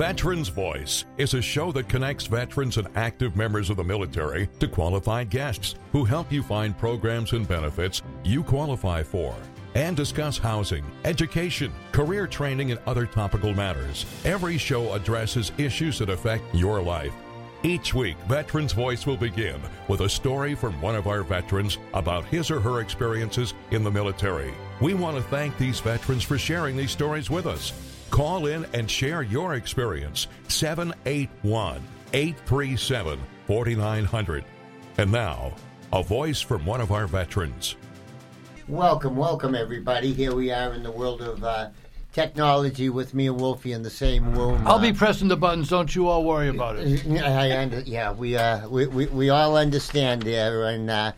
Veterans Voice is a show that connects veterans and active members of the military to qualified guests who help you find programs and benefits you qualify for and discuss housing, education, career training, and other topical matters. Every show addresses issues that affect your life. Each week, Veterans Voice will begin with a story from one of our veterans about his or her experiences in the military. We want to thank these veterans for sharing these stories with us. Call in and share your experience. 781 837 4900. And now, a voice from one of our veterans. Welcome, welcome, everybody. Here we are in the world of uh, technology with me and Wolfie in the same room. I'll Uh, be pressing the buttons. Don't you all worry about it. I under, yeah, we, uh, we, we we all understand there, and uh,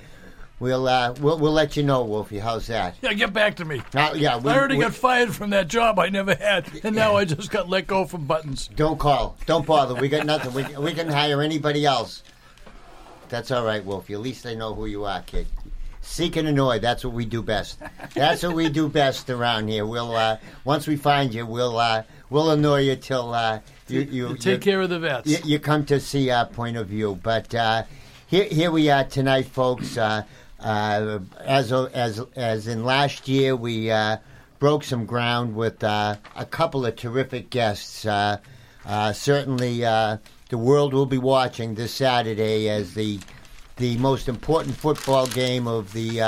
we'll, uh, we'll we'll let you know, Wolfie. How's that? Yeah, get back to me. Uh, yeah, we, I already we- got fired from that job I never had, and now I just got let go from buttons. Don't call. Don't bother. We got nothing. We, we can hire anybody else. That's all right, Wolfie. At least they know who you are, kid. Seek and annoy. That's what we do best. That's what we do best around here. We'll uh, once we find you, we'll uh, we'll annoy you till uh, you, you Take you- care of the vets. you, you come to see our point of view. But uh, here, here we are tonight, folks. Uh, as as as in last year, we uh, broke some ground with uh, a couple of terrific guests. Uh, uh, certainly, the world will be watching this Saturday as the the most important football game of the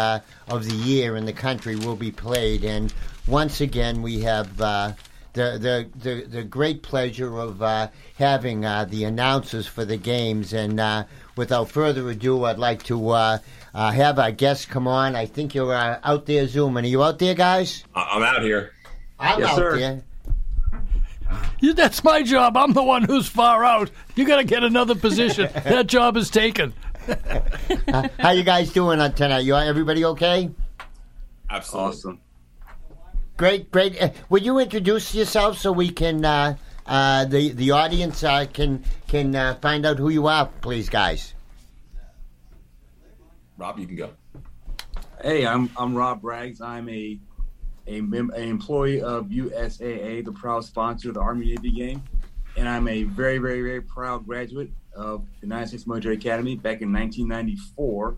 of the year in the country will be played. And once again, we have the, the the the great pleasure of having the announcers for the games. And without further ado, I'd like to uh, uh, have our guests come on. I think you're uh, out there zooming. Are you out there, guys? I- I'm out here. I'm Yes, out sir. there. You- That's my job. I'm the one who's far out. You got to get another position. that job is taken. How you guys doing on tonight? You everybody okay? Absolutely. Awesome. Great, great. Uh, would you introduce yourself so we can uh, uh, the the audience uh, can can uh, find out who you are, please, guys? Rob, you can go. Hey, I'm I'm Rob Braggs. I'm a a mem- an employee of USAA, the proud sponsor of the Army Navy game, and I'm a very very very proud graduate of the United States Military Academy back in 1994.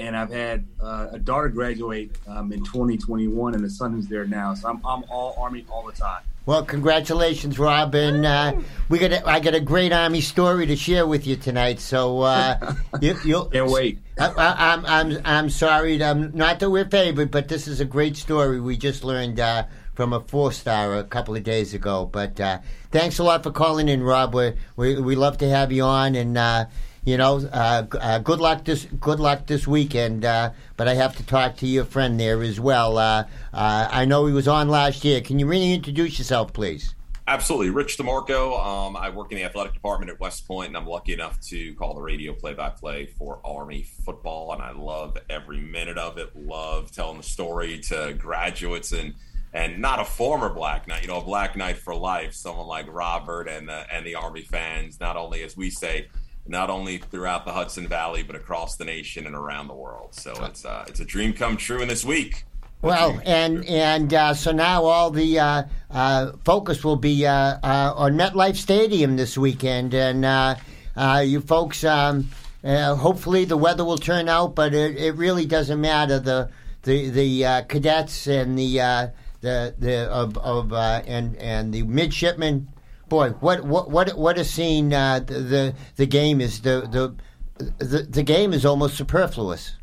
And I've had uh, a daughter graduate um, in 2021, and a son who's there now. So I'm I'm all Army all the time. Well, congratulations, Rob, and uh, we got a, I got a great Army story to share with you tonight. So uh, you, you'll Can't wait. I, I, I'm I'm I'm sorry. Um, not that we're favored, but this is a great story we just learned uh, from a four star a couple of days ago. But uh, thanks a lot for calling in, Rob. We we we love to have you on, and uh, you know, uh, uh, good luck this good luck this weekend. Uh, but I have to talk to your friend there as well. Uh, uh, I know he was on last year. Can you reintroduce yourself, please? Absolutely. Rich DeMarco. Um, I work in the athletic department at West Point, and I'm lucky enough to call the radio play by play for Army football. And I love every minute of it. Love telling the story to graduates and and not a former Black Knight, you know, a Black Knight for life, someone like Robert and the, and the Army fans, not only, as we say, not only throughout the Hudson Valley, but across the nation and around the world. So it's uh, it's a dream come true in this week. Well, and and uh, so now all the uh, uh, focus will be uh, uh, on MetLife Stadium this weekend, and uh, uh, you folks. Um, uh, hopefully, the weather will turn out, but it, it really doesn't matter. The the the uh, cadets and the uh, the the of, of uh, and and the midshipmen. Boy, what what what what a scene! Uh, the, the the game is the the the, the game is almost superfluous.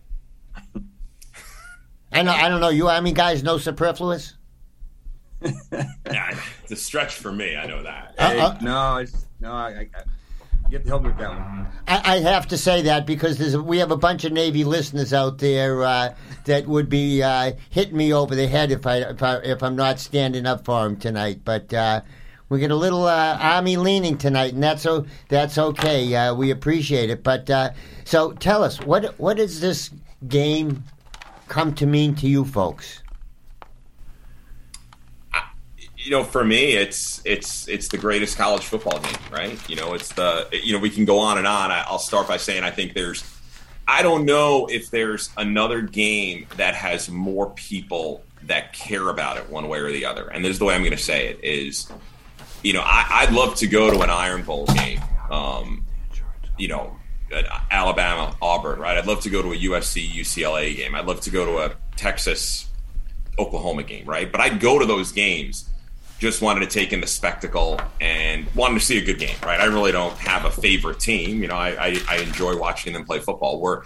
I know. I don't know. You I mean, guys know superfluous. Yeah, it's a stretch for me. I know that. Uh, Hey, uh, no, it's, no, I, I, I you have to help me with that one. I, I have to say that because there's a, we have a bunch of Navy listeners out there uh, that would be uh, hitting me over the head if I if, I, if I'm not standing up for them tonight. But uh, we get a little uh, Army leaning tonight, and that's o- that's okay. Uh, we appreciate it. But uh, so tell us what what does this game come to mean to you folks? you know, for me, it's it's it's the greatest college football game, right? You know, it's the you know we can go on and on. I, I'll start by saying I think there's, I don't know if there's another game that has more people that care about it one way or the other. And this is the way I'm going to say it: is you know, I, would love to go to an Iron Bowl game. Um, you know, Alabama, Auburn, right? I'd love to go to a USC, UCLA game. I'd love to go to a Texas, Oklahoma game, right? But I'd go to those games just wanted to take in the spectacle and wanted to see a good game, right? I really don't have a favorite team. You know, I, I, I enjoy watching them play football where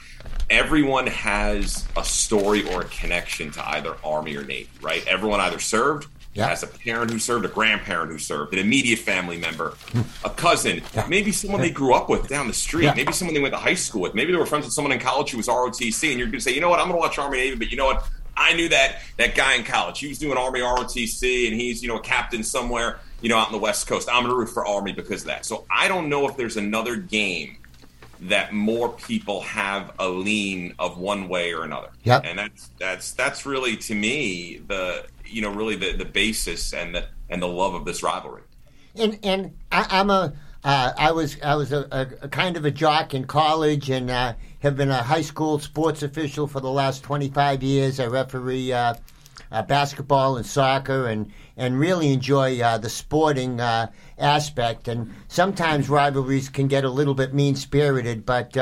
everyone has a story or a connection to either Army or Navy, right? Everyone either served, yep. has a parent who served, a grandparent who served, an immediate family member, hmm. a cousin, maybe someone they grew up with down the street, maybe someone they went to high school with, maybe they were friends with someone in college who was ROTC, and you're going to say, you know what, I'm going to watch Army Navy, but you know what? I knew that that guy in college. He was doing Army ROTC, and he's you know a captain somewhere you know out in the West Coast. I'm gonna root for Army because of that. So I don't know if there's another game that more people have a lean of one way or another. Yep. And that's that's that's really to me the you know really the, the basis and the and the love of this rivalry. And and I, am a uh, I was I was a, a, kind of a jock in college and uh, have been a high school sports official for the last 25 years. I referee uh, uh basketball and soccer and and really enjoy uh, the sporting uh, aspect. And sometimes rivalries can get a little bit mean spirited, but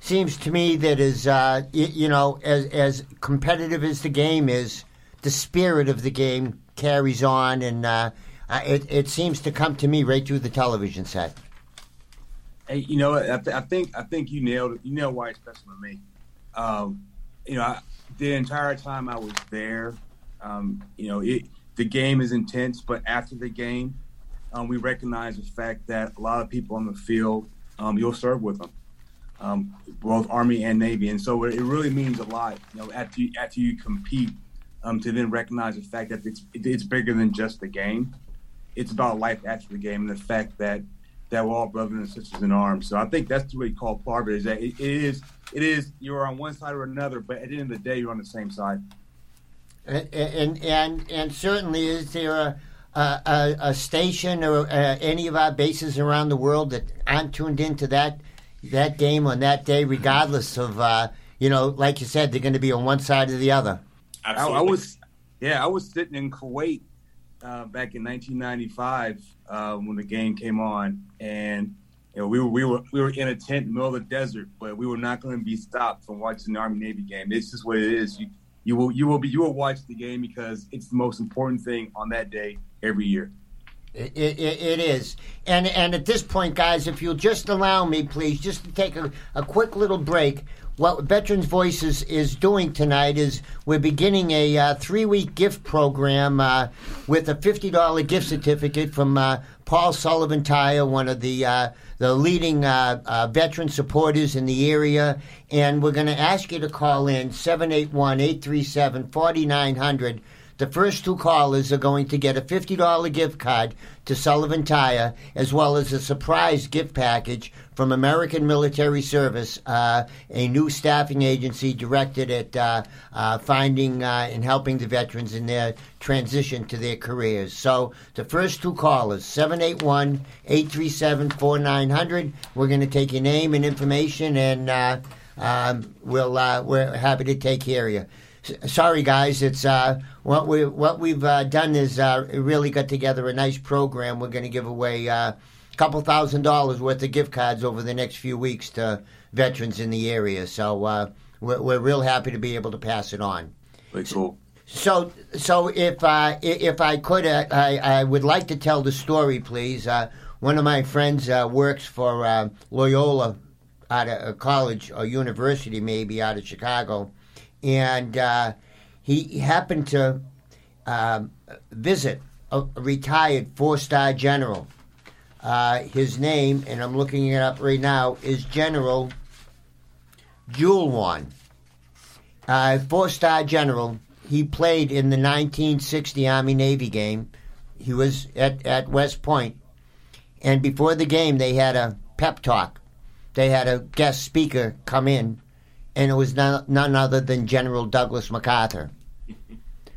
seems to me that as you know as as competitive as the game is, the spirit of the game carries on and uh, it, it seems to come to me right through the television set. Hey, you know, I, th- I think I think you nailed it. You nailed why it's special to me. Um, you know, I, the entire time I was there, um, you know, it, the game is intense, but after the game, um, we recognize the fact that a lot of people on the field, um, you'll serve with them, um, both Army and Navy, and so it really means a lot. You know, after you, after you compete, um, to then recognize the fact that it's it's bigger than just the game it's about life after the game and the fact that that we're all brothers and sisters in arms. So I think that's way you call part of it is that it, it is it is you're on one side or another, but at the end of the day, you're on the same side. And and and, and certainly, is there a a, a station or uh, any of our bases around the world that aren't tuned into that that game on that day, regardless of uh, you know, like you said, they're going to be on one side or the other. Absolutely. I, I was, yeah, I was sitting in Kuwait uh, back in 1995 uh, when the game came on, and you know, we were we were we were in a tent in the middle of the desert, but we were not going to be stopped from watching the Army Navy game. It's just what it is. You you will you will be you will watch the game because it's the most important thing on that day every year. It, it, it is, and and at this point, guys, if you'll just allow me, please, just to take a, a quick little break what Veterans Voices is doing tonight is we're beginning a uh, three week gift program uh, with a $50 gift certificate from uh, Paul Sullivan Tire, one of the uh, the leading uh, uh, veteran supporters in the area. And we're going to ask you to call in 781 837 4900 the first two callers are going to get a $50 gift card to Sullivan Tire, as well as a surprise gift package from American Military Service, uh, a new staffing agency directed at uh, uh, finding uh, and helping the veterans in their transition to their careers. So the first two callers, 781 837 4900, we're going to take your name and information, and uh, um, we'll, uh, we're happy to take care of you sorry guys, it's uh, what we what we've uh, done is uh, really got together a nice program. We're going to give away a couple thousand dollars worth of gift cards over the next few weeks to veterans in the area. So uh, we're, we're real happy to be able to pass it on. Cool. So, so if uh, if I could, uh, I, I would like to tell the story, please. Uh, one of my friends uh, works for uh, Loyola out of college or university, maybe out of Chicago, and uh, he happened to uh, visit a, retired four-star general. Uh, his name, and I'm looking it up right now, is General Joulwan. Uh, four-star general. He played in the 1960 Army Navy game. He was at, at West Point. And before the game, they had a pep talk. They had a guest speaker come in and it was none, none other than General Douglas MacArthur.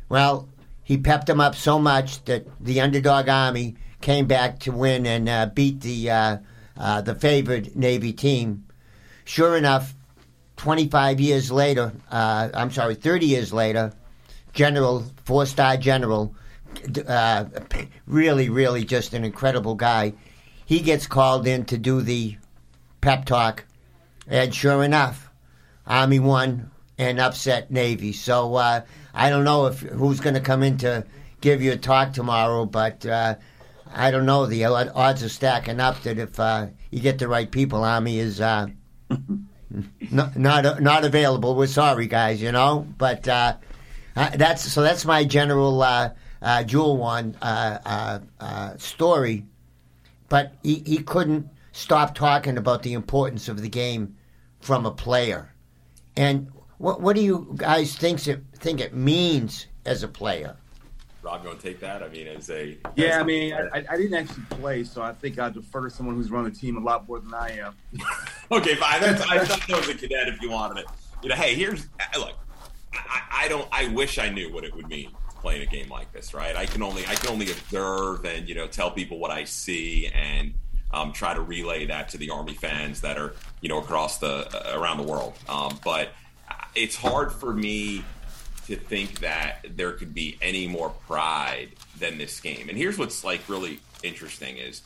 Well, he pepped him up so much that the underdog army came back to win and uh, beat the uh, uh, the favored Navy team. Sure enough, 25 years later, uh, I'm sorry, 30 years later, General four star general uh, really, really just an incredible guy. He gets called in to do the pep talk, and sure enough, Army won and upset Navy. So uh, I don't know if who's going to come in to give you a talk tomorrow, but I don't know. The odds are stacking up that if uh, you get the right people, Army is uh, not not not available. We're sorry, guys. You know, but uh, uh, that's so. That's my general uh, uh, Joulwan uh, uh, uh, story. But he, he couldn't stop talking about the importance of the game from a player. And what what do you guys think it think it means as a player? Rob, want to take that? I mean, as a yeah, I mean, I, I didn't actually play, so I think I defer to someone who's run the team a lot more than I am. Okay, fine. That's, I thought that was a cadet if you wanted it. You know, hey, here's look. I, I don't. I wish I knew what it would mean playing a game like this. Right? I can only. I can only observe and you know tell people what I see and um, try to relay that to the Army fans that are you know across the uh, around the world. Um, but it's hard for me to think that there could be any more pride than this game. And here's what's like really interesting is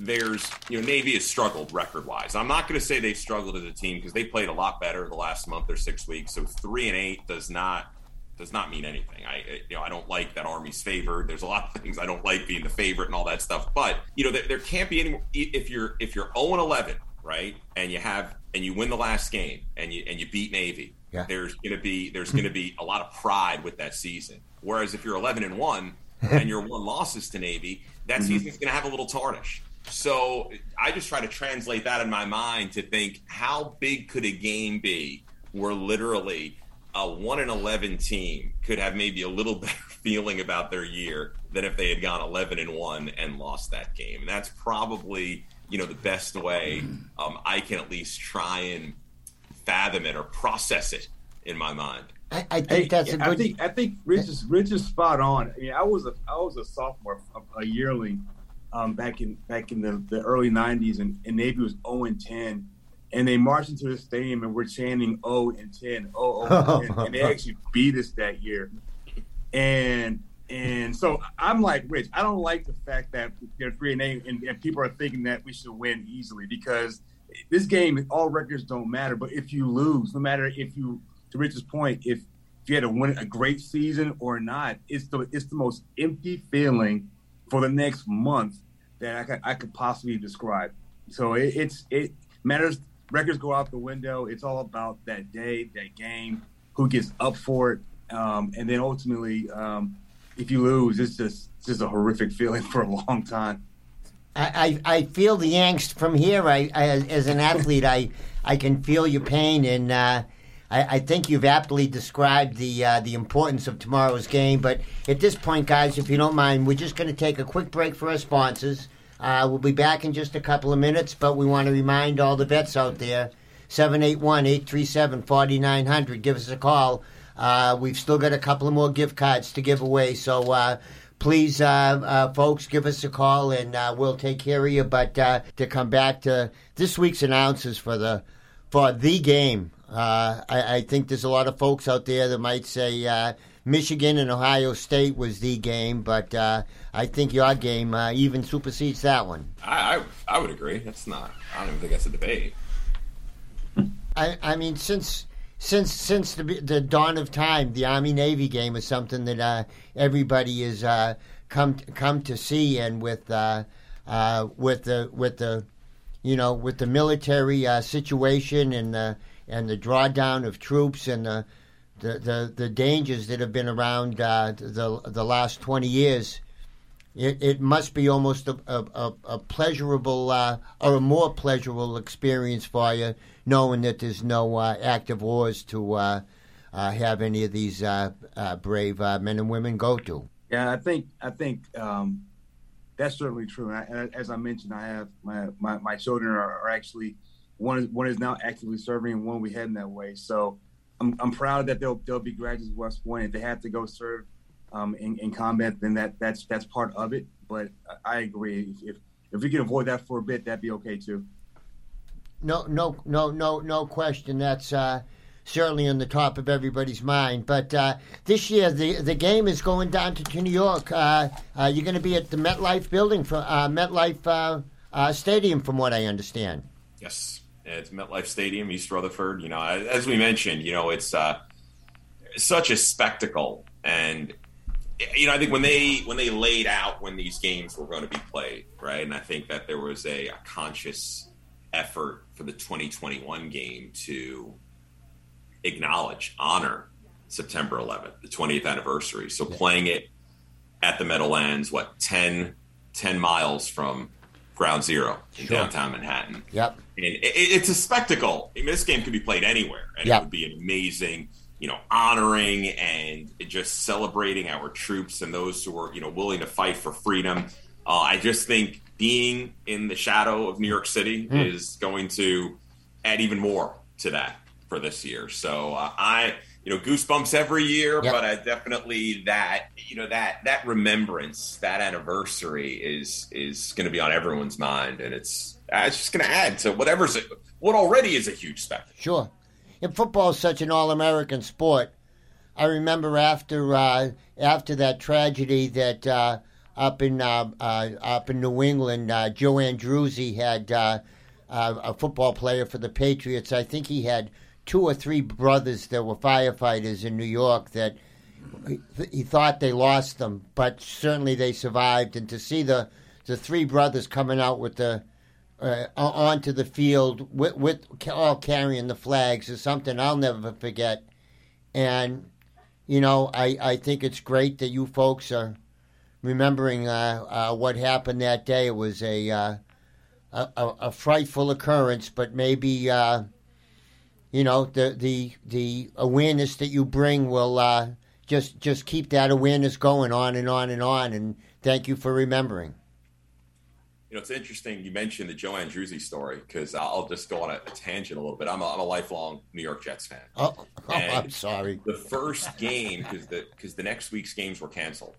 there's you know Navy has struggled record wise. I'm not going to say they've struggled as a team because they played a lot better the last month or six weeks. So three and eight does not does not mean anything. I you know I don't like that Army's favored. There's a lot of things I don't like being the favorite and all that stuff. But you know there, there can't be any if you're if you're 0 and 11 right and you have and you win the last game and you and you beat Navy. Yeah. There's going to be there's hmm. going to be a lot of pride with that season. Whereas if you're 11 and one and your one losses to Navy, that hmm. season's going to have a little tarnish. So I just try to translate that in my mind to think how big could a game be where literally a one and eleven team could have maybe a little better feeling about their year than if they had gone eleven and one and lost that game. And that's probably you know the best way hmm. um, I can at least try and fathom it or process it in my mind. I, I think Hey, that's a I good. think I think Rich is Rich is spot on. I mean, I was a I was a sophomore, a, a yearling, um, back in back in the, the early '90s, and, and Navy was 0 and 10, and they marched into the stadium and we're chanting 0 and 10, 0 0 and 10, and they actually beat us that year, and and so I'm like Rich. I don't like the fact that they're three and eight, and, and people are thinking that we should win easily because this game, all records don't matter. But if you lose, no matter if you, to Rich's point, if if you had to win a great season or not, it's the it's the most empty feeling for the next month that I could, I could possibly describe. So it, it's it matters. Records go out the window. It's all about that day, that game, who gets up for it, um, and then ultimately, um, if you lose, it's just it's just a horrific feeling for a long time. I, I, feel the angst from here. I, I as an athlete, I I can feel your pain, and uh, I, I think you've aptly described the uh, the importance of tomorrow's game. But at this point, guys, if you don't mind, we're just going to take a quick break for our sponsors. Uh, we'll be back in just a couple of minutes, but we want to remind all the vets out there 781 837 4900. Give us a call. Uh, we've still got a couple of more gift cards to give away, so uh, please, uh, uh, folks, give us a call and uh, we'll take care of you. But uh, to come back to this week's announcers for the for the game, uh, I, I think there's a lot of folks out there that might say uh, Michigan and Ohio State was the game, but uh, I think your game uh, even supersedes that one. I, I I would agree. That's not. I don't even think that's a debate. I, I mean, since since since the the dawn of time, the Army Navy game is something that uh, everybody has uh, come come to see, and with uh, uh, with the with the you know with the military uh, situation and the and the drawdown of troops and the the, the, the dangers that have been around uh, the the last twenty years. It, it must be almost a, a, a- pleasurable or a more pleasurable experience for you, knowing that there's no uh, active wars to uh, uh, have any of these uh, uh, brave men and women go to. Yeah, I think I think um, that's certainly true. And, I, as I mentioned, I have my my, my children are, are actually one is one is now actively serving, and one we heading that way. So I'm, I'm proud that they'll they'll be graduates of West Point. If they have to go serve um, in, in combat, then that that's that's part of it. But I agree. If if we can avoid that for a bit, that'd be okay too. No, no, no, no, no question. That's uh, certainly on the top of everybody's mind. But uh, this year, the the game is going down to, New York. Uh, uh, you're going to be at the MetLife building for uh, MetLife uh, Stadium, from what I understand. Yes, it's MetLife Stadium, East Rutherford. You know, as we mentioned, you know, it's such a spectacle, and you know, I think when they when they laid out when these games were going to be played, right, and I think that there was a, a conscious effort for the 2021 game to acknowledge, honor September 11th, the 20th anniversary. So playing it at the Meadowlands, what 10, 10 miles from Ground Zero in Sure. downtown Manhattan. Yep. And it, it- it's a spectacle. I mean, this game could be played anywhere, and Yep. it would be an amazing, you know, honoring and just celebrating our troops and those who are, you know, willing to fight for freedom. Uh, I just think being in the shadow of New York City Hmm. is going to add even more to that for this year. So uh, I, you know, goosebumps every year, Yep. but I definitely that, you know, that that remembrance, that anniversary is is going to be on everyone's mind, and it's uh, it's just going to add to whatever's what already is a huge spectacle. Sure. And football is such an all-American sport. I remember after uh, after that tragedy that uh, up in uh, uh, up in New England, uh, Joe Andruzzi had uh, uh, a football player for the Patriots. I think he had two or three brothers that were firefighters in New York that he, he thought they lost them, but certainly they survived. And to see the the three brothers coming out with the uh, onto the field with, with all carrying the flags is something I'll never forget. And you know, I, I think it's great that you folks are remembering uh, uh, what happened that day. It was a uh, a, a, frightful occurrence, but maybe uh, you know the the the awareness that you bring will uh, just just keep that awareness going on and on and on. And thank you for remembering. You know, it's interesting you mentioned the Joe Andruzzi story because I'll just go on a, a tangent a little bit. I'm a, I'm a lifelong New York Jets fan. Oh, oh I'm sorry. The first game because the because the next week's games were canceled,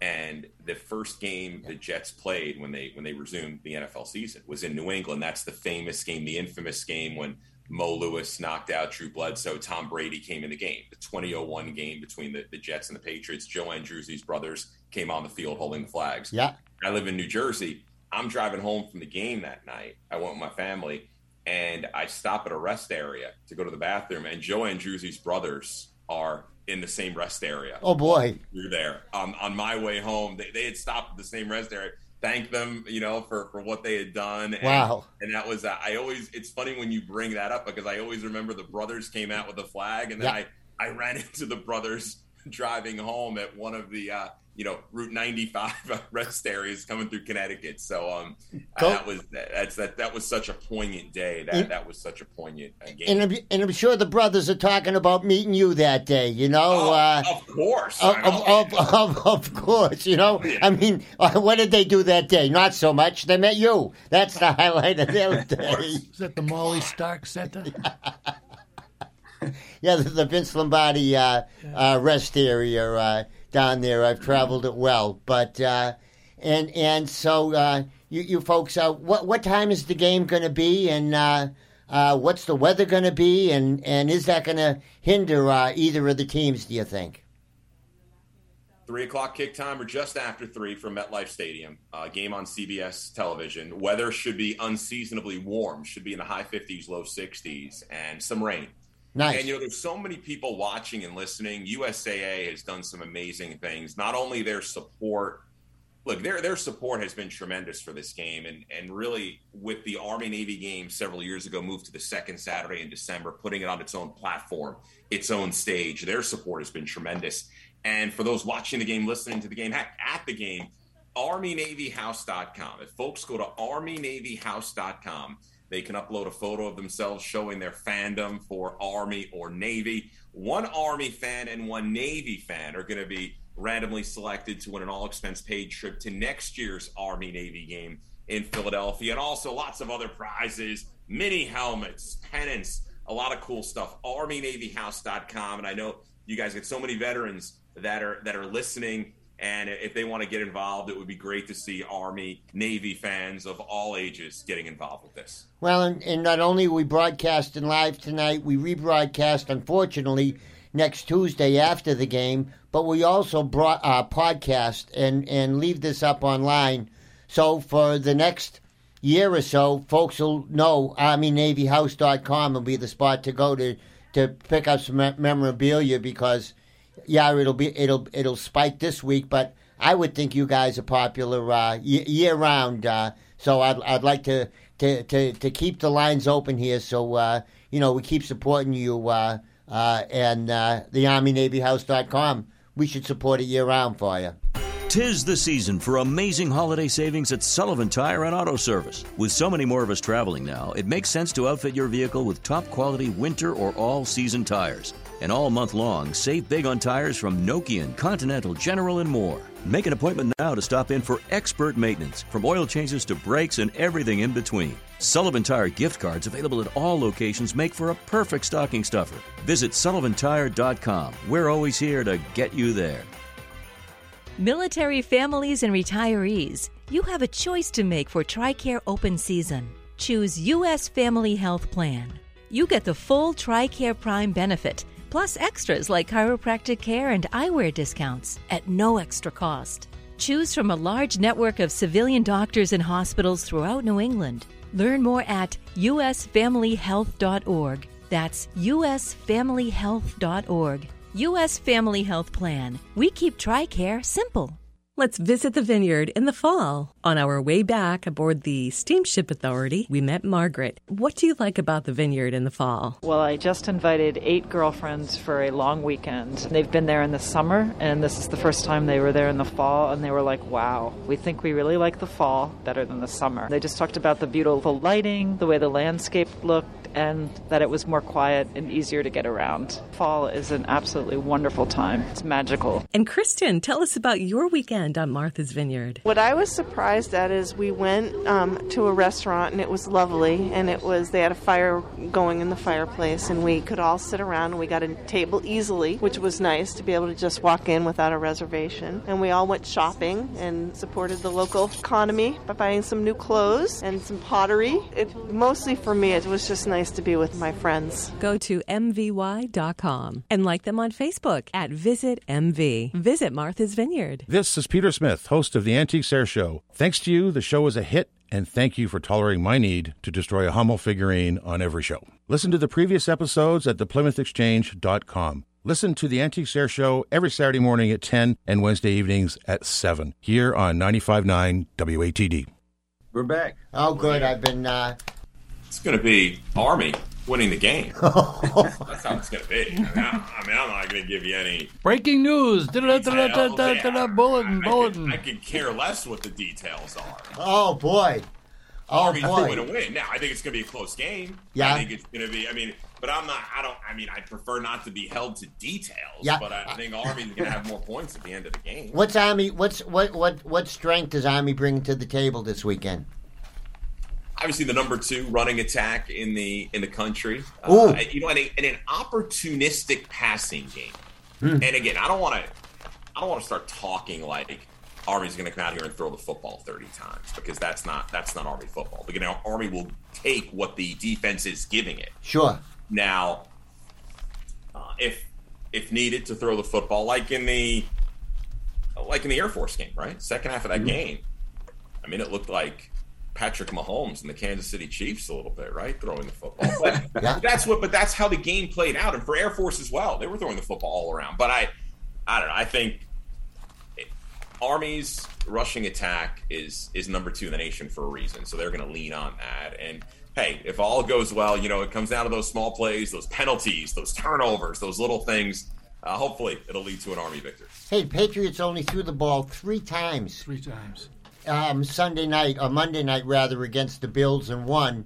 and the first game the Jets played when they when they resumed the NFL season was in New England. That's the famous game, the infamous game when Mo Lewis knocked out Drew Bledsoe. Tom Brady came in the game. The 2001 game between the, the Jets and the Patriots. Joe Andruzzi's brothers came on the field holding the flags. Yeah. I live in New Jersey. I'm driving home from the game that night. I went with my family, and I stop at a rest area to go to the bathroom. And Joe Andruzzi's brothers are in the same rest area. Oh boy. You're there. Um, on my way home, they, they had stopped at the same rest area. Thank them, you know, for, for what they had done. And, Wow. And that was, uh, I always, it's funny when you bring that up because I always remember the brothers came out with a flag, and then Yeah. I, I ran into the brothers driving home at one of the, uh, you know, Route 95 rest areas coming through Connecticut. So um, Go- that was that's that that was such a poignant day. That And- that was such a poignant uh, game. And I'm, and I'm sure the brothers are talking about meeting you that day, you know? Oh, uh, of course, of, of, of, of, of course, you know? I mean, uh, what did they do that day? Not so much. They met you. That's the highlight of their day. Is that the Molly Stark Center? Yeah, the, the Vince Lombardi uh, uh, rest area uh, down there. I've traveled it well, but uh, and and so uh, you you folks, uh, what what time is the game going to be, and uh, uh, what's the weather going to be, and and is that going to hinder uh, either of the teams? Do you think? Three o'clock kick time or just after three from MetLife Stadium. Uh, game on CBS television. Weather should be unseasonably warm. Should be in the high 50s, low 60s, and some rain. Nice. And you know, there's so many people watching and listening. USAA has done some amazing things. Not only their support, look, their their support has been tremendous for this game, and and really with the Army Navy game several years ago, moved to the second Saturday in December, putting it on its own platform, its own stage. Their support has been tremendous. And for those watching the game, listening to the game, heck, at the game, ArmyNavyHouse.com. If folks go to ArmyNavyHouse.com, they can upload a photo of themselves showing their fandom for Army or Navy. One Army fan and one Navy fan are going to be randomly selected to win an all expense paid trip to next year's Army Navy game in Philadelphia. And also lots of other prizes, mini helmets, pennants, a lot of cool stuff. ArmyNavyHouse.com. And I know you guys get so many veterans that are that are listening And if they want to get involved, it would be great to see Army, Navy fans of all ages getting involved with this. Well, and, and not only we broadcasting live tonight, we rebroadcast, unfortunately, next Tuesday after the game, but we also brought uh, podcast and, and leave this up online. So for the next year or so, folks will know ArmyNavyHouse.com will be the spot to go to to pick up some memorabilia because – yeah, it'll be it'll it'll spike this week, but I would think you guys are popular uh, year round. Uh, so I'd I'd like to, to, to, to keep the lines open here, so uh, you know we keep supporting you uh, uh, and uh, the ArmyNavyHouse.com. We should support it year round for you. Tis the season for amazing holiday savings at Sullivan Tire and Auto Service. With so many more of us traveling now, it makes sense to outfit your vehicle with top quality winter or all season tires. And all month long, save big on tires from Nokian, Continental, General, and more. Make an appointment now to stop in for expert maintenance, from oil changes to brakes and everything in between. Sullivan Tire gift cards available at all locations make for a perfect stocking stuffer. Visit sullivantire.com. We're always here to get you there. Military families and retirees, you have a choice to make for TRICARE open season. Choose U.S. Family Health Plan. You get the full TRICARE Prime benefit plus extras like chiropractic care and eyewear discounts at no extra cost. Choose from a large network of civilian doctors and hospitals throughout New England. Learn more at usfamilyhealth.org. That's usfamilyhealth.org. U.S. Family Health Plan. We keep TRICARE simple. Let's visit the vineyard in the fall. On our way back aboard the Steamship Authority, we met Margaret. What do you like about the vineyard in the fall? Well, I just invited eight girlfriends for a long weekend. They've been there in the summer, and this is the first time they were there in the fall, and they were like, wow, we think we really like the fall better than the summer. They just talked about the beautiful lighting, the way the landscape looked, and that it was more quiet and easier to get around. Fall is an absolutely wonderful time. It's magical. And Kristen, tell us about your weekend on Martha's Vineyard. What I was surprised at is we went um, to a restaurant and it was lovely, and it was they had a fire going in the fireplace, and we could all sit around and we got a table easily, which was nice to be able to just walk in without a reservation. And we all went shopping and supported the local economy by buying some new clothes and some pottery. It mostly for me, it was just nice nice to be with my friends. Go to MVY.com and like them on Facebook at Visit MV. Visit Martha's Vineyard. This is Peter Smith, host of the Antiques Air Show. Thanks to you, the show is a hit, and thank you for tolerating my need to destroy a Hummel figurine on every show. Listen to the previous episodes at theplymouthexchange.com. Listen to the Antiques Air Show every Saturday morning at 10 and Wednesday evenings at 7 here on 95.9 WATD. We're back. Oh, good. I've been uh, it's going to be Army winning the game. That's how it's going to be. I mean, I, I mean, I'm not going to give you any breaking news. Bulletin, bulletin. I could care less what the details are. Oh boy. Oh Army's boy. going to win. Now, I think it's going to be a close game. Yeah. I think it's going to be. I mean, but I'm not. I don't. I mean, I prefer not to be held to details. Yeah. But I, I think Army's going to have more points at the end of the game. What's Army? What's what? What? What strength does Army bring to the table this weekend? Obviously the number two running attack in the in the country. Uh, you know, in, a, in, an opportunistic passing game. Mm. And again, I don't want to I don't want to start talking like Army's going to come out here and throw the football 30 times because that's not that's not Army football. But, you know, Army will take what the defense is giving it. Sure. Now, uh, if if needed to throw the football, like in the like in the Air Force game, right? Second half of that mm-hmm. game, I mean, it looked like Patrick Mahomes and the Kansas City Chiefs a little bit, right? Throwing the football. But yeah. that's what but that's how the game played out. And for Air Force as well. They were throwing the football all around. But I I don't know. I think it, Army's rushing attack is is number two in the nation for a reason. So they're gonna lean on that. And hey, if all goes well, you know, it comes down to those small plays, those penalties, those turnovers, those little things. Uh, hopefully, it'll lead to an Army victory. Hey, Patriots only threw the ball three times. Three times um, Sunday night or Monday night rather against the Bills and won.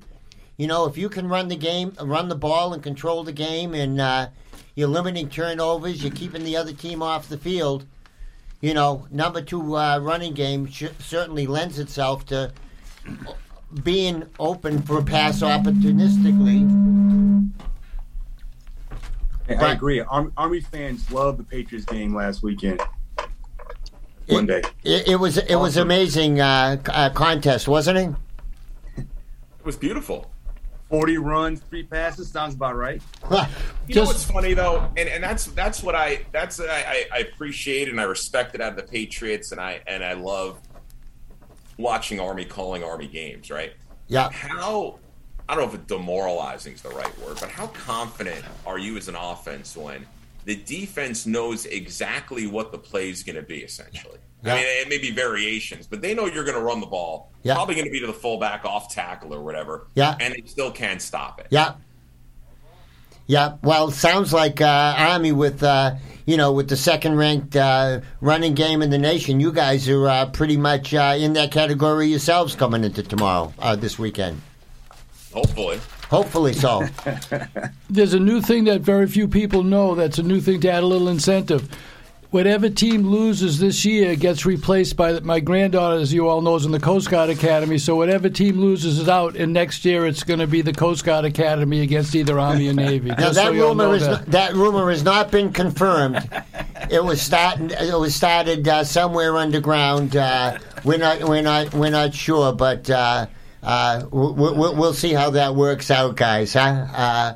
You know, if you can run the game, run the ball, and control the game, and uh, you're limiting turnovers, you're keeping the other team off the field. You know, number two uh, running game sh- certainly lends itself to being open for a pass opportunistically. I agree. Army, Army fans love the Patriots game last weekend. One day. It, it was it was amazing uh, uh, contest, wasn't it? It was beautiful. 40 runs, three passes, sounds about right. You know what's funny though, and, and that's that's what I that's what I, I, I appreciate and I respect it out of the Patriots, and I and I love watching Army calling Army games. Right? Yeah. How I don't know if demoralizing is the right word, but how confident are you as an offense when the defense knows exactly what the play is going to be? Essentially, Yeah. I mean, it may be variations, but they know you're going to run the ball. Yeah. Probably going to be to the fullback off tackle or whatever. Yeah. and they still can't stop it. Yeah. Yeah. Well, sounds like uh, Army with uh, you know with the second ranked uh, running game in the nation. You guys are uh, pretty much uh, in that category yourselves coming into tomorrow uh, this weekend. Hopefully. Hopefully so. There's a new thing that very few people know. That's a new thing to add a little incentive. Whatever team loses this year gets replaced by my granddaughter, as you all know, is in the Coast Guard Academy. So whatever team loses is out, and next year it's going to be the Coast Guard Academy against either Army or Navy. Now that so rumor is that. not, that rumor has not been confirmed. it was started. It was started uh, somewhere underground. Uh, we're not. We're not. We're not sure, but uh, uh, we'll, we'll, we'll see how that works out, guys. Huh? Uh,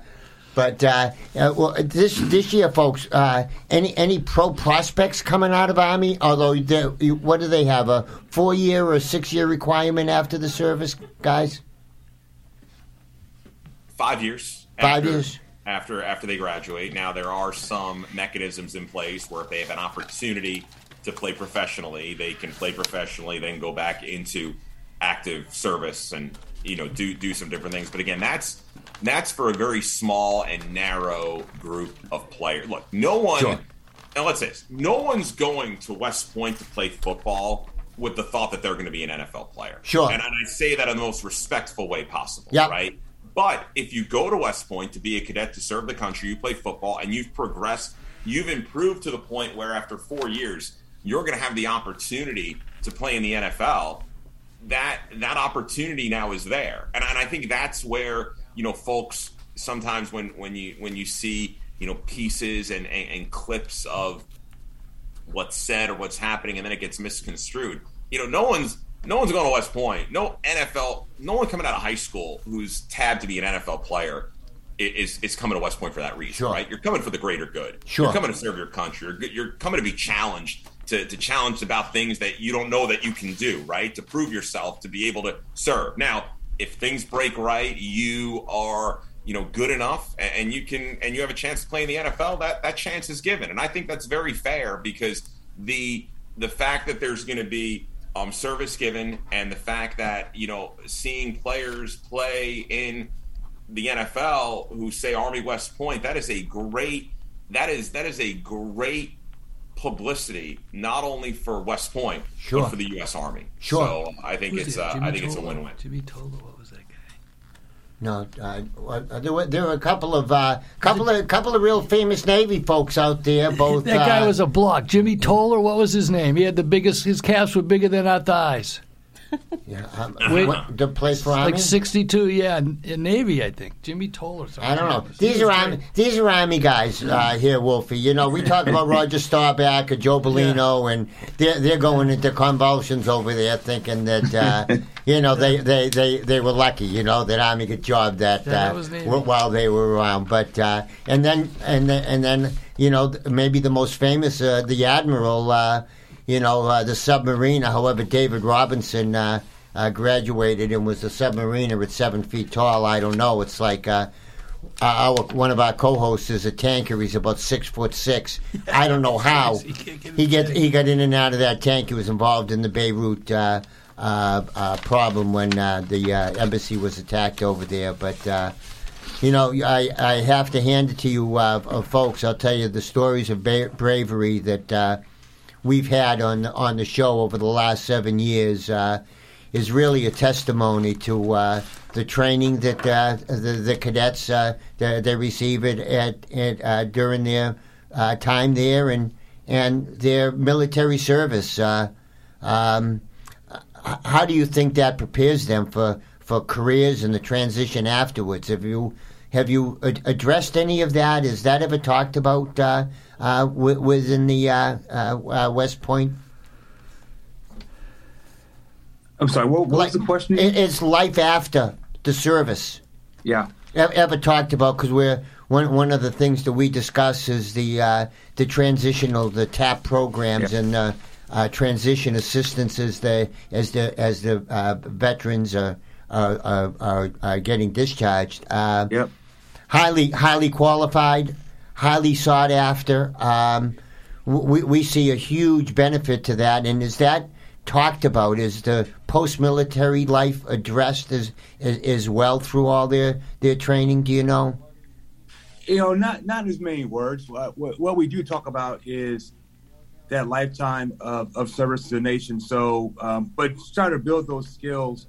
but uh, uh, well, this this year, folks, uh, any any pro prospects coming out of Army? Although, what do they have? A four year or six year requirement after the service, guys? five years. Five after, years. after after they graduate. Now there are some mechanisms in place where if they have an opportunity to play professionally, they can play professionally, then go back into active service and you know do do some different things. But again, that's that's for a very small and narrow group of players. Look, no one. Sure. And let's say this: no one's going to West Point to play football with the thought that they're going to be an NFL player. Sure. And, and I say that in the most respectful way possible. Yep. Right. But if you go to West Point to be a cadet to serve the country, you play football and you've progressed, you've improved to the point where after four years, you're going to have the opportunity to play in the NFL. That that opportunity now is there, and, and I think that's where you know folks sometimes when when you when you see you know pieces and, and, and clips of what's said or what's happening, and then it gets misconstrued. You know, no one's no one's going to West Point. No NFL, no one coming out of high school who's tabbed to be an NFL player is is coming to West Point for that reason, Sure. right? You're coming for the greater good. Sure. You're coming to serve your country. You're, you're coming to be challenged to, to challenge about things that you don't know that you can do, right? To prove yourself, to be able to serve. Now, if things break right, you are you know good enough and you can and you have a chance to play in the NFL that that chance is given and I think that's very fair because the the fact that there's going to be um, service given and the fact that you know seeing players play in the NFL who say Army West Point that is a great that is that is a great publicity not only for West Point Sure. but for the U.S. Army. Sure. So I think Who's it's it? uh, Jimmy I think it's a Tola? win-win. Jimmy Tola, what was that guy? No, uh, uh, there were there were a couple of uh, couple of couple of real famous Navy folks out there. Both That guy uh, was a block. Jimmy Toller, what was his name? He had the biggest. His calves were bigger than our thighs. yeah, um, Wait. what- to play for Army. Like sixty-two, yeah, in, in Navy, I think. Jimmy Toll or something. I don't know. These are Army, these are Army guys uh, here, Wolfie. You know, we talk about Roger Staubach or Joe Bellino, and they're they're going into convulsions over there, thinking that uh, you know they, they, they, they were lucky. You know that Army got job that, Yeah, that uh, was while they were around. But uh, and then and then, and then you know maybe the most famous, uh, the Admiral. Uh, you know, uh, the submariner. However, David Robinson uh, uh, graduated and was a submariner at seven feet tall. I don't know. It's like uh, our one of our co-hosts is a tanker. He's about six foot six. I don't know how he get he got in and out of that tank. He was involved in the Beirut uh, uh, uh, problem when uh, the uh, embassy was attacked over there. But uh, you know, I, I have to hand it to you, uh, uh, folks. I'll tell you the stories of ba- bravery that uh, we've had on on the show over the last seven years uh, is really a testimony to uh, the training that uh, the, the cadets uh, they, they receive it at, at uh, during their uh, time there and and their military service. Um, how do you think that prepares them for, for careers and the transition afterwards? Have you have you ad- addressed any of that? Is that ever talked about uh, uh, wi- within the uh, uh, uh, West Point I'm sorry. What, what was the question? It, it's life after the service. Yeah. Ever, ever talked about because we're one one of the things that we discuss is the uh, the transitional the TAP programs Yeah. and uh, uh, transition assistance as the as the as the uh, veterans are are, are, are, are getting discharged. Uh, Yep. Highly highly qualified, highly sought after. Um, we we see a huge benefit to that, and is that talked about? Is the post military life addressed as, as as well through all their their training? Do you know? you know, not not as many words. What, what, we do talk about is that lifetime of, of service to the nation. So, um, but try to build those skills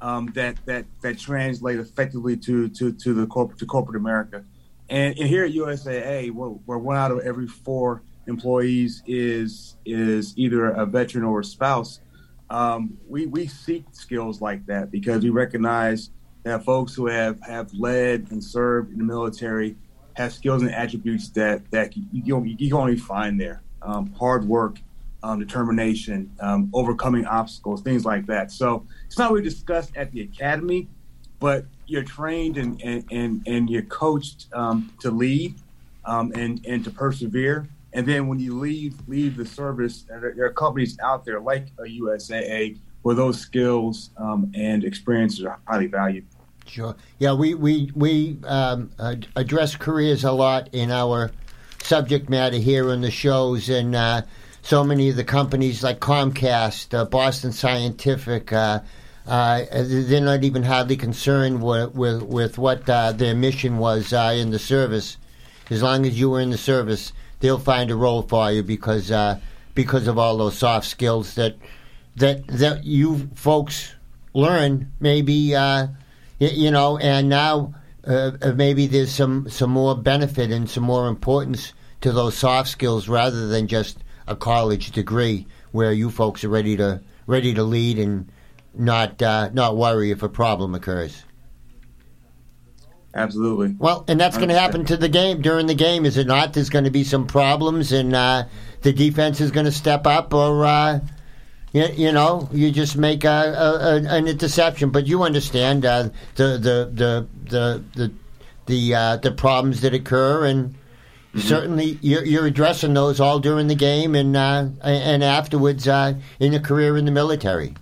um, that that that translate effectively to to to the corporate to corporate America. And, and here at USAA, where, one out of every four employees is is either a veteran or a spouse, um, we we seek skills like that because we recognize that folks who have have led and served in the military have skills and attributes that that you, you, you can only find there. Um, hard work, um, determination, um, overcoming obstacles, things like that. So it's not really discussed at the academy, but you're trained and and and, and you're coached um, to lead um, and and to persevere. And then when you leave leave the service, there, are companies out there like a USAA where those skills um, and experiences are highly valued. Sure. Yeah, we we we um, address careers a lot in our subject matter here on the shows, and uh, so many of the companies like Comcast, uh, Boston Scientific. Uh, uh, they're not even hardly concerned with with, with what uh, their mission was uh, in the service. As long as you were in the service, they'll find a role for you because uh, because of all those soft skills that that that you folks learn. Maybe uh, you know, and now uh, uh, maybe there's some some more benefit and some more importance to those soft skills rather than just a college degree where you folks are ready to ready to lead and not uh, not worry if a problem occurs. Absolutely. Well, and that's going to happen to the game during the game, is it not? There's going to be some problems, and uh, the defense is going to step up, or uh, you, you know, you just make a, a, a, an interception. But you understand uh, the the the the the the, uh, the problems that occur, and certainly you're, you're addressing those all during the game and uh, and afterwards uh, in your career in the military.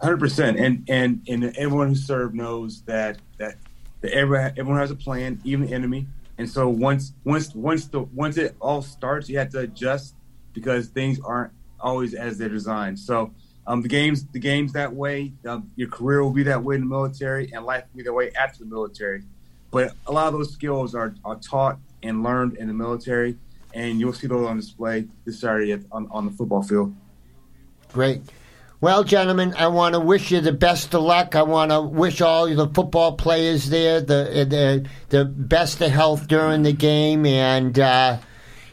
Hundred percent, and and and everyone who served knows that that, that everyone, everyone has a plan, even the enemy. And so once once once the once it all starts, you have to adjust because things aren't always as they're designed. So um, the games the games that way, um, your career will be that way in the military, and life will be that way after the military. But a lot of those skills are, are taught and learned in the military, and you'll see those on display this Saturday at, on, on the football field. Great. Well, gentlemen, I want to wish you the best of luck. I want to wish all the football players there the the the best of health during the game, and uh,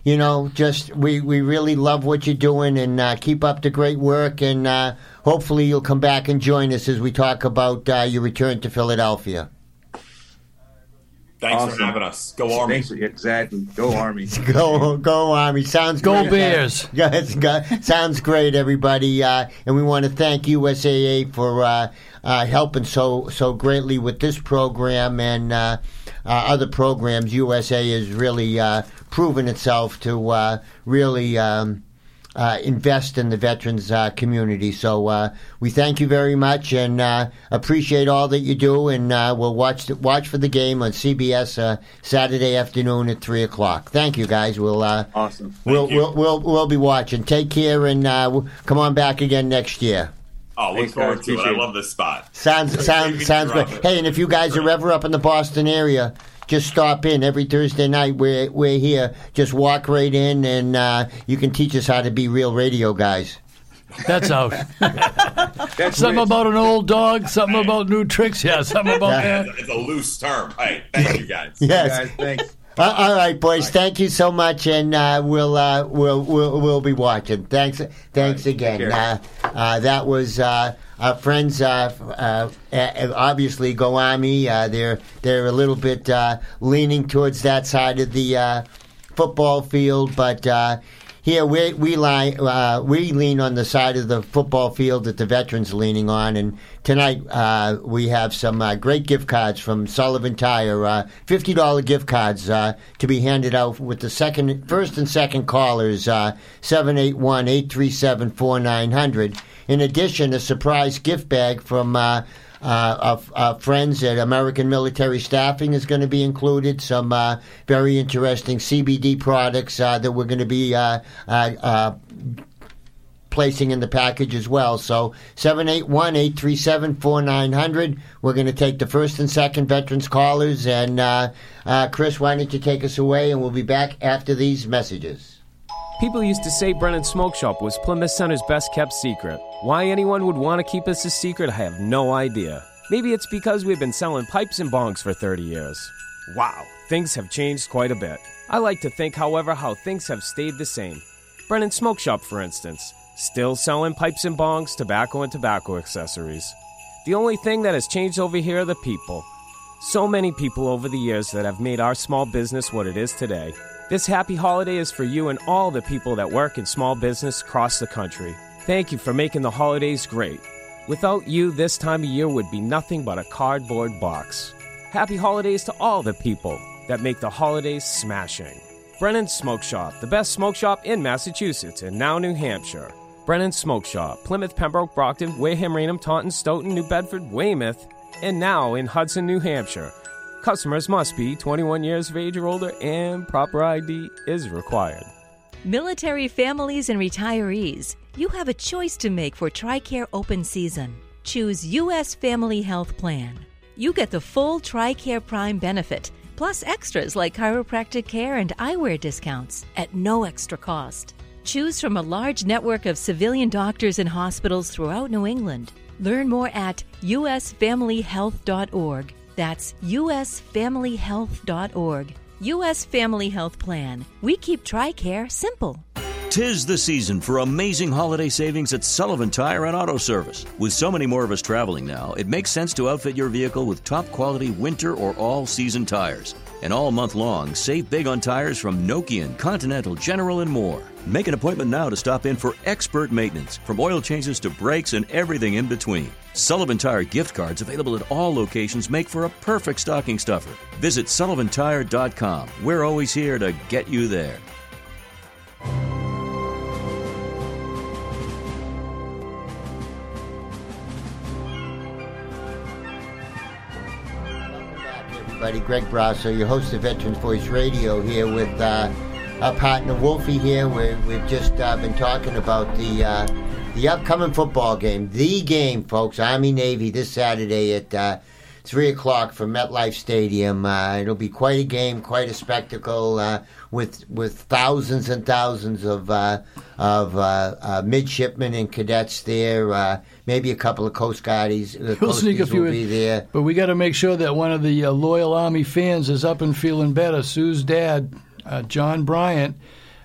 you know, just we we really love what you're doing, and uh, keep up the great work, and uh, hopefully you'll come back and join us as we talk about uh, your return to Philadelphia. Thanks for having us. Go Army. Thanks, exactly. Go Army. Go, go Army! Sounds Go great. Bears. Yeah, it's go- sounds great, everybody. Uh, and we want to thank USAA for uh, uh, helping so so greatly with this program and uh, uh, other programs. USAA has really uh, proven itself to uh, really. Um, uh, invest in the veterans uh, community. So uh, we thank you very much and uh, appreciate all that you do. And uh, we'll watch the, watch for the game on CBS uh, Saturday afternoon at three o'clock. Thank you, guys. We'll uh, Awesome. we'll, you. we'll we'll we'll be watching. Take care and uh, we'll come on back again next year. Oh, look Thanks, forward guys. to it. I love this spot. Sounds sounds sounds drop great. Hey, and if you guys are ever up in the Boston area, just stop in every Thursday night. We're we're here. Just walk right in, and uh, you can teach us how to be real radio guys. That's out. That's something rich. about an old dog. Something about new tricks. Yeah, something about that. It's a loose term. Hey, thank you guys. Yes. guys. Thanks. Uh, all right, boys. Thank you so much, and uh, we'll, uh, we'll we'll we'll be watching. Thanks, thanks right, again. Uh, uh, that was uh, our friends. Uh, uh, uh, obviously, Goami. Uh, they're they're a little bit uh, leaning towards that side of the uh, football field, but uh, here we we lie uh, we lean on the side of the football field that the veterans are leaning on, and tonight uh, we have some uh, great gift cards from Sullivan Tire, uh, fifty dollar gift cards uh, to be handed out with the second, first and second callers uh, seven eight one eight three seven four nine hundred. In addition, a surprise gift bag from. Uh, of uh, friends at American Military Staffing is going to be included. Some uh, very interesting CBD products uh, that we're going to be uh, uh, placing in the package as well. So 781-837-4900. We're going to take the first and second veterans callers. And uh, uh, Chris, why don't you take us away? And we'll be back after these messages. People used to say Brennan Smoke Shop was Plymouth Center's best kept secret. Why anyone would want to keep us a secret, I have no idea. Maybe it's because we've been selling pipes and bongs for 30 years. Wow, things have changed quite a bit. I like to think, however, how things have stayed the same. Brennan Smoke Shop, for instance, still selling pipes and bongs, tobacco, and tobacco accessories. The only thing that has changed over here are the people. So many people over the years that have made our small business what it is today. This happy holiday is for you and all the people that work in small business across the country. Thank you for making the holidays great. Without you, this time of year would be nothing but a cardboard box. Happy holidays to all the people that make the holidays smashing. Brennan's Smoke Shop, the best smoke shop in Massachusetts and now New Hampshire. Brennan's Smoke Shop, Plymouth, Pembroke, Brockton, Wareham, Raynham, Taunton, Stoughton, New Bedford, Weymouth, and now in Hudson, New Hampshire. Customers must be 21 years of age or older and proper ID is required. Military families and retirees, you have a choice to make for TRICARE open season. Choose U.S. Family Health Plan. You get the full TRICARE Prime benefit, plus extras like chiropractic care and eyewear discounts at no extra cost. Choose from a large network of civilian doctors and hospitals throughout New England. Learn more at usfamilyhealth.org. That's usfamilyhealth.org. U.S. Family Health Plan. We keep TRICARE simple. Tis the season for amazing holiday savings at Sullivan Tire and Auto Service. With so many more of us traveling now, it makes sense to outfit your vehicle with top quality winter or all season tires. And all month long, save big on tires from Nokian, Continental, General, and more. Make an appointment now to stop in for expert maintenance, from oil changes to brakes and everything in between. Sullivan Tire gift cards available at all locations make for a perfect stocking stuffer. Visit sullivantire.com. We're always here to get you there. Everybody. Greg Brasso, your host of Veterans Voice Radio, here with uh, our partner Wolfie. Here, we we've just uh, been talking about the uh, the upcoming football game, the game, folks. Army Navy this Saturday at uh, three o'clock from MetLife Stadium. Uh, it'll be quite a game, quite a spectacle, uh, with with thousands and thousands of uh, of uh, uh, midshipmen and cadets there. Uh, maybe a couple of Coast Guardies. We'll sneak a few will in. be there. But we got to make sure that one of the uh, loyal Army fans is up and feeling better. Sue's dad, uh, John Bryant,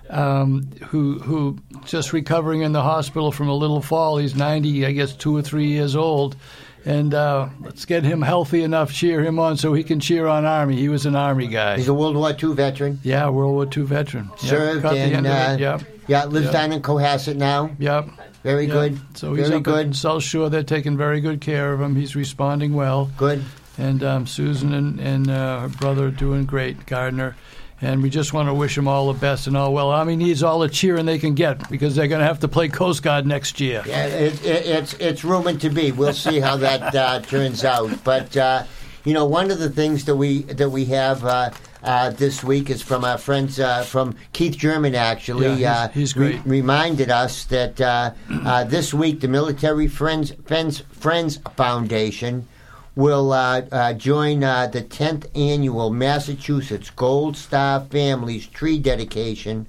um, who who just recovering in the hospital from a little fall. He's ninety, I guess, two or three years old. And uh, let's get him healthy enough, cheer him on, so he can cheer on Army. He was an Army guy. He's a World War II veteran. Yeah, World War II veteran. Yep, Served and uh, yep. yeah, lives Yep. down in Cohasset now. Yep. Very Yep. good. So he's very up good. South Shore. They're taking very good care of him. He's responding well. Good. And um, Susan and, and uh, her brother are doing great, Gardner. And we just want to wish them all the best and all well. Army needs all the cheering they can get because they're going to have to play Coast Guard next year. Yeah, it, it, it's it's rumored to be. We'll see how that uh, turns out. But uh, you know, one of the things that we that we have uh, uh, this week is from our friends uh, from Keith German. Actually, Yeah, he's- uh, he's great. reminded us that uh, uh, this week the Military Friends Friends, Friends Foundation will uh, uh, join uh, the 10th annual Massachusetts Gold Star Families Tree Dedication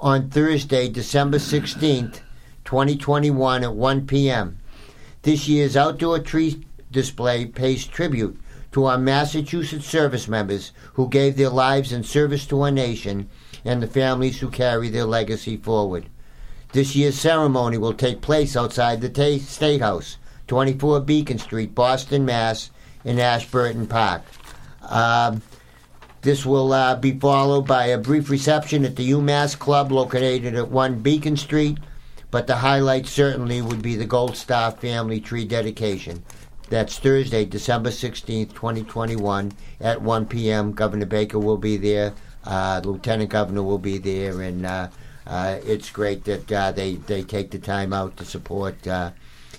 on Thursday, December 16th, 2021 at 1 p.m. This year's outdoor tree display pays tribute to our Massachusetts service members who gave their lives in service to our nation and the families who carry their legacy forward. This year's ceremony will take place outside the Ta- State House, 24 Beacon Street, Boston, Mass, in Ashburton Park. Um, This will uh, be followed by a brief reception at the UMass Club located at 1 Beacon Street. But the highlight certainly would be the Gold Star Family Tree dedication. That's Thursday, December 16th, 2021, at 1 p.m. Governor Baker will be there. Uh, Lieutenant Governor will be there, and uh, uh, it's great that uh, they, they take the time out to support uh,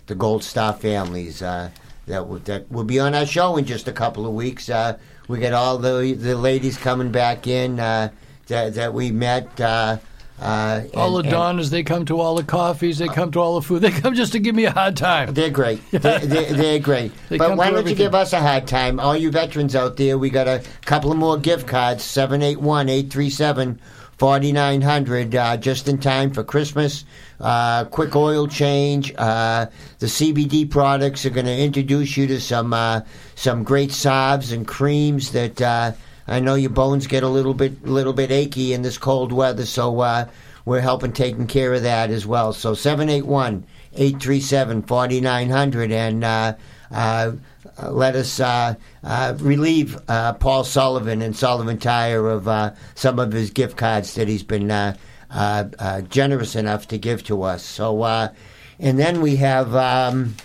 the Gold Star families. Uh, that will, that will be on our show in just a couple of weeks. Uh, we got all the the ladies coming back in uh, that that we met. Uh, uh, all the Donnas, they come to all the coffees, they come to all the food. They come just to give me a hard time. They're great. They're, they're, they're great. They but why don't you give us a hard time? All you veterans out there, we got a couple of more gift cards 781 837 4900, uh, just in time for Christmas. Uh, quick oil change. Uh, the CBD products are going to introduce you to some uh, some great salves and creams that uh, I know your bones get a little bit little bit achy in this cold weather, so uh, we're helping taking care of that as well. So 781 837 4900 and let us uh, uh, relieve uh, Paul Sullivan and Sullivan Tire of uh, some of his gift cards that he's been uh, uh, uh, generous enough to give to us. So, uh, and then we have. Um,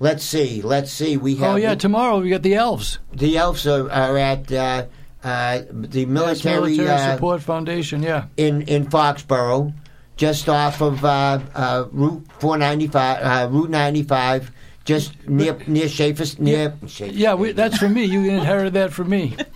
Let's see. Let's see. We have Oh, yeah, tomorrow we got the elves. the elves are, are at uh, uh, the military, Military uh, Support Foundation, yeah. in in Foxborough, just off of uh, uh, Route 495, uh, Route 95, just near near Schaefer's near. Schaefer Yeah, we, that's from me. You inherited that from me.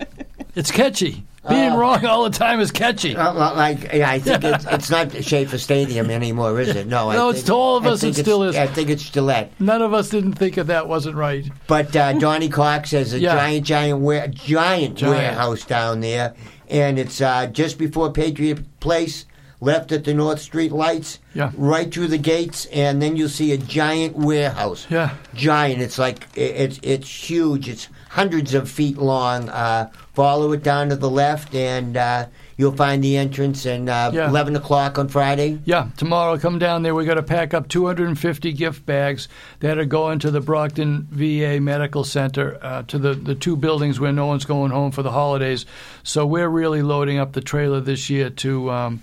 It's catchy. Being Uh, wrong all the time is catchy. Uh, like yeah, I think it's, it's not Schaefer Stadium anymore, is it? No, No, think, it's to all of us, it still is. I think it's Gillette. None of us didn't think that that wasn't right. But uh, Donnie Cox has a Yeah. giant, giant, ware- giant, Giant. warehouse down there, and it's uh, just before Patriot Place, left at the North Street lights, Yeah. right through the gates, and then you'll see a giant warehouse. Yeah. Giant. It's like it's it's huge. It's hundreds of feet long. Uh, follow it down to the left, and uh, you'll find the entrance. And uh, Yeah. eleven o'clock on Friday. Yeah, tomorrow come down there. we got to pack up 250 gift bags that are going to the Brockton VA Medical Center, uh, to the, the two buildings where no one's going home for the holidays. So we're really loading up the trailer this year to um,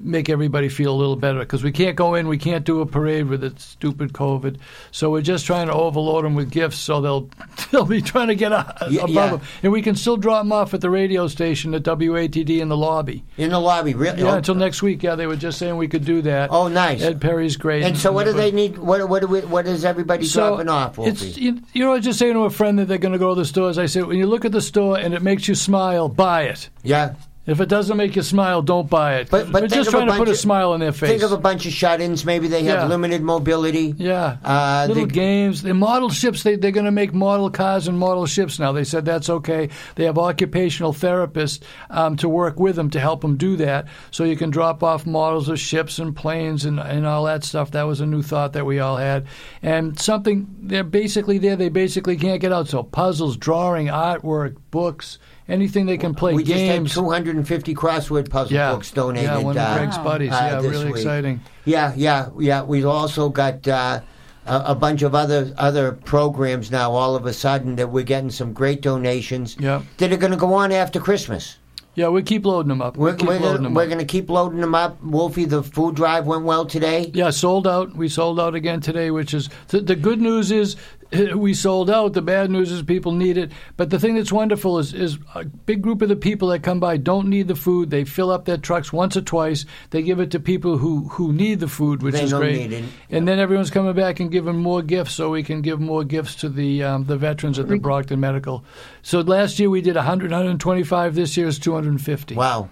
make everybody feel a little better because we can't go in, we can't do a parade with the stupid COVID. So we're just trying to overload them with gifts so they'll they'll be trying to get a, Yeah, above yeah. them. And we can still drop them off at the radio station at WATD in the lobby. In the lobby, really? Yeah, Oh. until next week. Yeah, they were just saying we could do that. Oh, nice. Ed Perry's great. And so, what do they need? What what do we, what is everybody So, dropping off? It's you, you know I was just saying to a friend that they're going to go to the stores. I said when you look at the store and it makes you smile, buy it. Yeah. If it doesn't make you smile, don't buy it. But, but We're just trying to put a smile on their face. Think of a bunch of shut-ins. Maybe they have Yeah. limited mobility. yeah, Uh, little they- games. The model ships. They they're going to make model cars and model ships now. They said that's okay. They have occupational therapists um, to work with them to help them do that. So you can drop off models of ships and planes and and all that stuff. That was a new thought that we all had. And something they're basically there. They basically can't get out. So puzzles, drawing, artwork, books, anything they can play. we games. just had 250 crossword puzzle Yeah. books donated. Yeah, one of uh, Greg's buddies. uh, Yeah, this really week. exciting. Yeah, yeah, yeah. We've also got uh, a, a bunch of other other programs now. All of a sudden, that we're getting some great donations. Yeah. That are going to go on after Christmas. Yeah, we keep loading them up. We're, keep we're, loading gonna, them we're up. going to keep loading them up. Wolfie, the food drive went well today. Yeah, sold out. We sold out again today, which is the, the good news is we sold out. The bad news is people need it. But the thing that's wonderful is is a big group of the people that come by don't need the food. They fill up their trucks once or twice. They give it to people who, who need the food, which They is don't great. need it. And then everyone's coming back and giving more gifts, so we can give more gifts to the um, the veterans at the Brockton Medical. So last year we did 100, 125. This year is 250. Wow.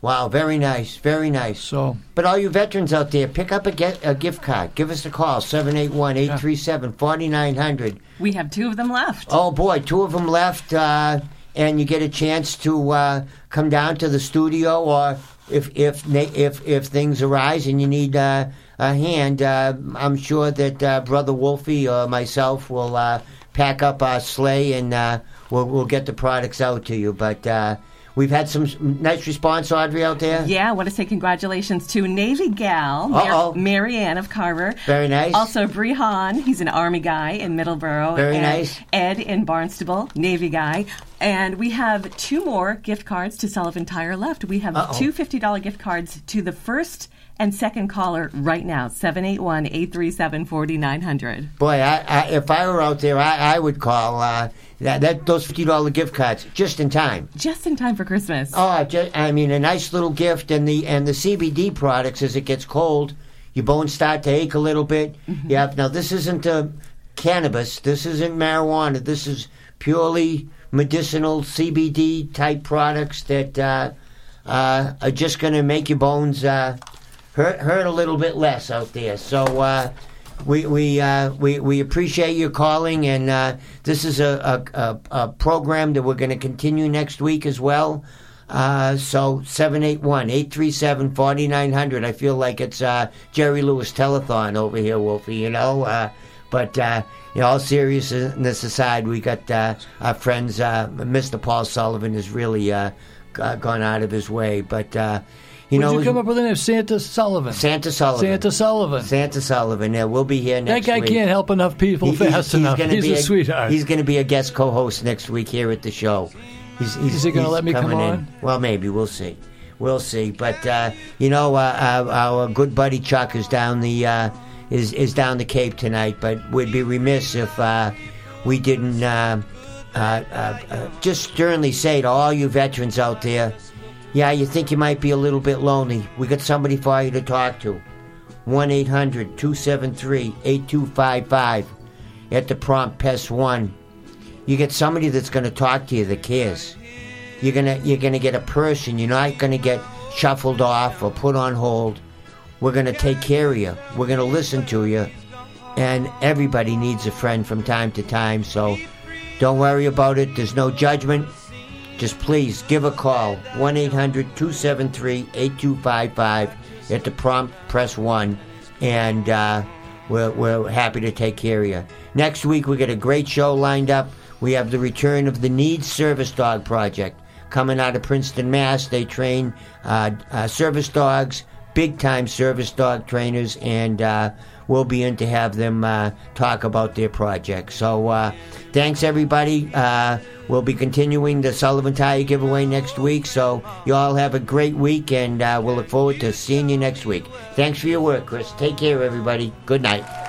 Wow, very nice, very nice. So, but all you veterans out there, pick up a, get, a gift card. Give us a call, 781-837-4900. We have two of them left. Oh, boy, two of them left, uh, and you get a chance to uh, come down to the studio, or if if if if things arise and you need uh, a hand, uh, I'm sure that uh, Brother Wolfie or myself will uh, pack up our sleigh and uh, we'll, we'll get the products out to you. But uh, we've had some nice response, Audrey, out there. Yeah, I want to say congratulations to Navy gal. Mary Ann of Carver. Very nice. Also, Brihan, he's an Army guy in Middleborough. Very and nice. Ed in Barnstable, Navy guy. And we have two more gift cards to Sullivan Tire left. We have Uh-oh. two $50 gift cards to the first and second caller right now 781 837 4900. Boy, I, I, if I were out there, I, I would call uh, that, that those fifty dollar gift cards just in time. Just in time for Christmas. Oh, just, I mean, a nice little gift, and the and the CBD products as it gets cold, your bones start to ache a little bit. Mm-hmm. Yeah. Now this isn't uh, cannabis. This isn't marijuana. This is purely medicinal CBD type products that uh, uh, are just going to make your bones uh, hurt hurt a little bit less out there. So. Uh, we we, uh, we we appreciate your calling, and uh, this is a, a, a, program that we're going to continue next week as well. Uh, so 781-837-4900. I feel like it's uh, Jerry Lewis telethon over here, Wolfie. You know, uh, but all seriousness aside, we got our friends. Mr. Paul Sullivan has really gone out of his way, but. Uh, you Would know, you come up with the name Santa Sullivan? Santa Sullivan. Santa Sullivan. Santa Sullivan. Yeah, we'll be here next week. That guy week. can't help enough people He- fast he's enough. gonna He's be a sweetheart. He's going to be a guest co-host next week here at the show. He's, he's, Is he gonna let me come coming in. on? Well, maybe we'll see. We'll see. But uh, you know, uh, our, our good buddy Chuck is down the uh, is is down the Cape tonight. But we'd be remiss if uh, we didn't uh, uh, uh, uh, just sternly say to all you veterans out there. Yeah, you think you might be a little bit lonely. We got somebody for you to talk to. 1 800 273 8255 at the prompt PES 1. You get somebody that's going to talk to you that cares. You're gonna you're gonna get a person. You're not gonna get shuffled off or put on hold. We're gonna take care of you. We're gonna listen to you. And everybody needs a friend from time to time. So don't worry about it. There's no judgment. Just please give a call 1 800 273 8255 at the prompt press 1 and uh, we're, we're happy to take care of you. Next week we got a great show lined up. We have the return of the NEADS Service Dog Project coming out of Princeton, Mass. They train uh, uh, service dogs, big time service dog trainers, and uh, we'll be in to have them uh, talk about their project. So uh, thanks everybody. Uh, we'll be continuing the Sullivan Tire giveaway next week. So you all have a great week, and uh, we'll look forward to seeing you next week. Thanks for your work, Chris. Take care, everybody. Good night.